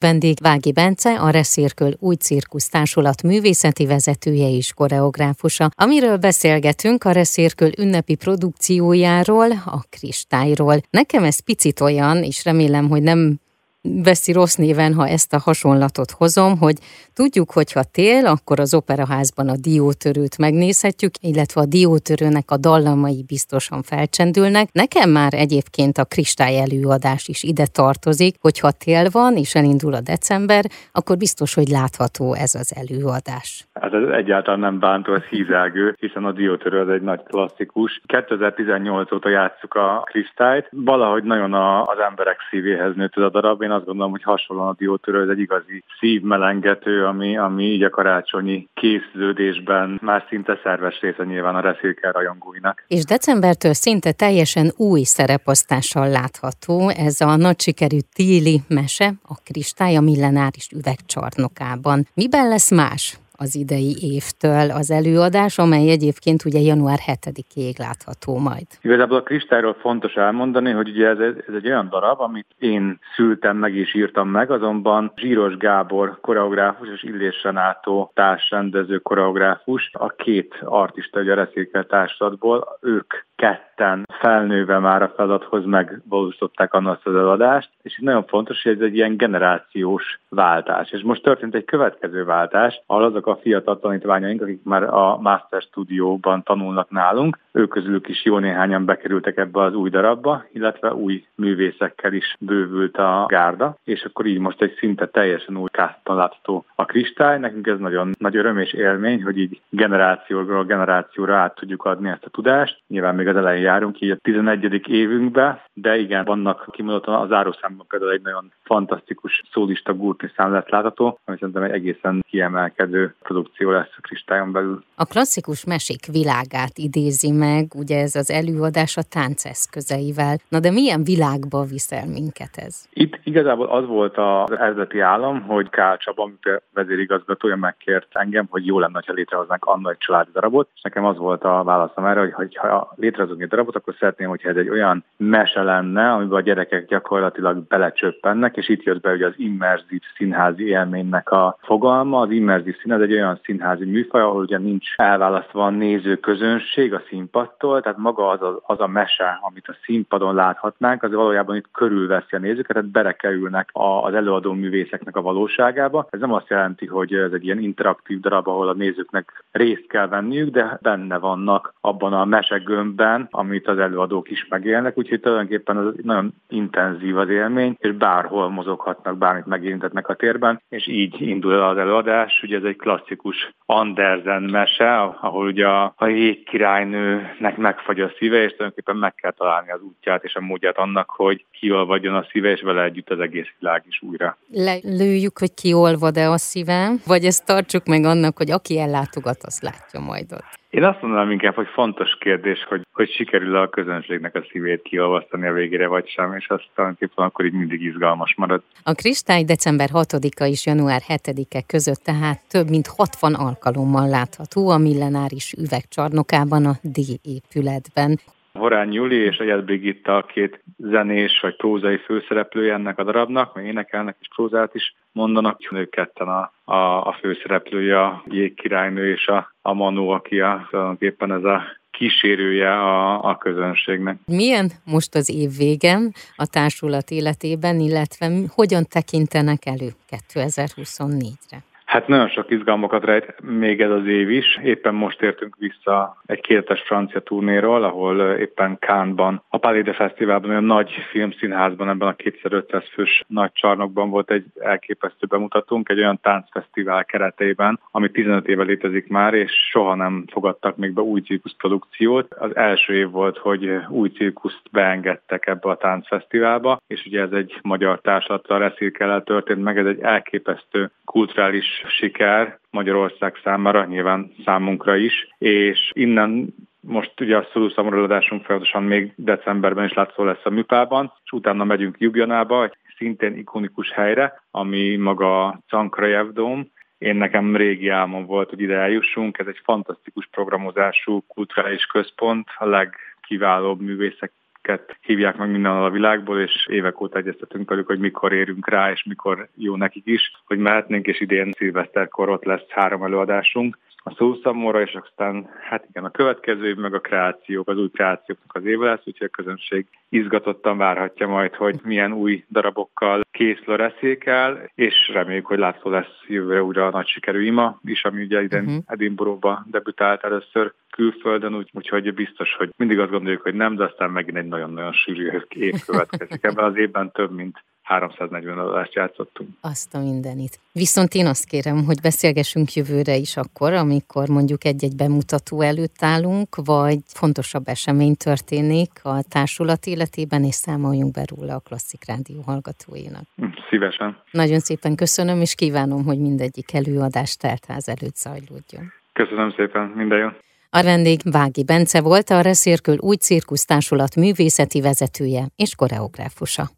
Vendég Vági Bence, a Reszirköl új cirkusz társulat művészeti vezetője és koreográfusa, amiről beszélgetünk a Reszirköl ünnepi produkciójáról, a kristályról. Nekem ez picit olyan, és remélem, hogy nem veszi rossz néven, ha ezt a hasonlatot hozom, hogy tudjuk, hogy ha tél, akkor az operaházban a diótörőt megnézhetjük, illetve a diótörőnek a dallamai biztosan felcsendülnek. Nekem már egyébként a kristály előadás is ide tartozik, hogyha tél van és elindul a december, akkor biztos, hogy látható ez az előadás. Hát ez egyáltalán nem bántó, ez hízelgő, hiszen a diótörő az egy nagy klasszikus. 2018 óta játsszuk a kristályt. Valahogy nagyon a, az emberek szívéhez nőtt ez a darab. Én azt gondolom, hogy hasonlóan a diótörő ez egy igazi szívmelengető, ami, ami így a karácsonyi készülődésben már szinte szerves része nyilván a reszilker rajongóinak. És decembertől szinte teljesen új szereposztással látható ez a nagy sikerű téli mese, a kristály a millenáris üvegcsarnokában. Miben lesz más? Az idei évtől az előadás, amely egyébként ugye január 7-ig látható majd. Igazából a kristályról fontos elmondani, hogy ugye ez, ez egy olyan darab, amit én szültem meg és írtam meg, azonban Zsíros Gábor koreográfus és Illés Renátó társrendező koreográfus, a két artista ugye a Reszékel társadból, ők ketten felnőve már a feladathoz megvalósították annak az eladást, és itt nagyon fontos, hogy ez egy ilyen generációs váltás. És most történt egy következő váltás, ahol azok a fiatal tanítványaink, akik már a Master Studio-ban tanulnak nálunk, ők közülük is jó néhányan bekerültek ebbe az új darabba, illetve új művészekkel is bővült a gárda, és akkor így most egy szinte teljesen új kásztan látható a kristály. Nekünk ez nagyon nagy öröm és élmény, hogy így generációról generációra át tudjuk adni ezt a tudást. Nyilván még az elején járunk, így a 11. évünkbe, de igen, vannak kimondottan az zárószámban például egy nagyon fantasztikus szólista gurtni szám lesz látható, ami szerintem egy egészen kiemelkedő produkció lesz a kristályon belül. A klasszikus mesék világát idézi meg, ugye ez az előadás a tánceszközeivel. Na de milyen világba viszel minket ez? Itt igazából az volt az eredeti állam, hogy Kál Csaba, amit vezérigazgatója megkért engem, hogy jó lenne, ha létrehoznánk annak egy családi darabot, és nekem az volt a válaszom erre, hogy ha létrehozunk egy darabot, akkor szeretném, hogyha ez egy olyan mese lenne, amiben a gyerekek gyakorlatilag belecsöppennek, és itt jött be ugye az immerzív színházi élménynek a fogalma. Az immerzív színház egy olyan színházi műfaj, ahol ugye nincs elválasztva a néző közönség a színpadtól, tehát maga az a, az a mese, amit a színpadon láthatnánk, az valójában itt körülveszi a nézőket, tehát berekerülnek az előadó művészeknek a valóságába. Ez nem azt jelenti, hogy ez egy ilyen interaktív darab, ahol a nézőknek részt kell venniük, de benne vannak abban a mesegömbben, amit az előadók is megélnek, úgyhogy tulajdonképpen az nagyon intenzív az élmény, és bárhol mozoghatnak, bármit megérintetnek a térben, és így indul el az előadás. Ugye ez egy klasszikus Andersen mese, ahol ugye a, a jégkirálynőnek megfagy a szíve, és tulajdonképpen meg kell találni az útját és a módját annak, hogy kiolvadjon a szíve, és vele együtt az egész világ is újra. Lelőjük, hogy kiolvad-e a szíve, vagy ezt tartsuk meg annak, hogy aki ellátogat, azt látja majd ott. Én azt mondanám inkább, hogy fontos kérdés, hogy, hogy sikerül a közönségnek a szívét kiolvasztani a végére, vagy sem, és azt tulajdonképpen akkor így mindig izgalmas marad. A Kristály december 6-a és január 7-e között tehát több mint 60 alkalommal látható a millenáris üvegcsarnokában a D épületben. Horán Juli és Egyed Brigitta a két zenés vagy prózai főszereplője ennek a darabnak, meg énekelnek és prózát is mondanak, ők ketten a, a, a főszereplője, a jégkirálynő és a, a Manu, aki a, tulajdonképpen ez a kísérője a, a közönségnek. Milyen most az év végen a társulat életében, illetve hogyan tekintenek elő 2024-re? Hát nagyon sok izgalmakat rejt még ez az év is. Éppen most értünk vissza egy kétes francia turnéról, ahol éppen Kánban, a Palais Fesztiválban, a nagy filmszínházban, ebben a 2500 fős nagy csarnokban volt egy elképesztő bemutatónk, egy olyan táncfesztivál keretében, ami 15 éve létezik már, és soha nem fogadtak még be új produkciót. Az első év volt, hogy új cirkuszt beengedtek ebbe a táncfesztiválba, és ugye ez egy magyar társadalatra reszirkellel történt meg, ez egy elképesztő kulturális siker Magyarország számára, nyilván számunkra is, és innen most ugye a szorúszamorodásunk folyamatosan még decemberben is látszó lesz a Műpában, és utána megyünk Jubjanába, egy szintén ikonikus helyre, ami maga Cankrajev Dóm, én nekem régi álmom volt, hogy ide eljussunk. Ez egy fantasztikus programozású kulturális központ, a legkiválóbb művészek őket hívják meg minden a világból, és évek óta egyeztetünk velük, hogy mikor érünk rá, és mikor jó nekik is, hogy mehetnénk, és idén szilveszterkor ott lesz három előadásunk a szószamóra, és aztán hát igen, a következő év meg a kreációk, az új kreációknak az éve lesz, úgyhogy a közönség izgatottan várhatja majd, hogy milyen új darabokkal készül reszékel, és reméljük, hogy látszó lesz jövőre újra a nagy sikerű ima is, ami ugye idén uh-huh. Edinburghba debütált először külföldön, úgy, úgyhogy biztos, hogy mindig azt gondoljuk, hogy nem, de aztán megint egy nagyon-nagyon sűrű év következik. Ebben az évben több, mint 340 adást játszottunk. Azt a mindenit. Viszont én azt kérem, hogy beszélgessünk jövőre is akkor, amikor mondjuk egy-egy bemutató előtt állunk, vagy fontosabb esemény történik a társulat életében, és számoljunk be róla a Klasszik Rádió hallgatóinak. Szívesen. Nagyon szépen köszönöm, és kívánom, hogy mindegyik előadás teltház előtt zajlódjon. Köszönöm szépen, minden jó. A vendég Vági Bence volt, a Reszérkül új cirkusztársulat művészeti vezetője és koreográfusa.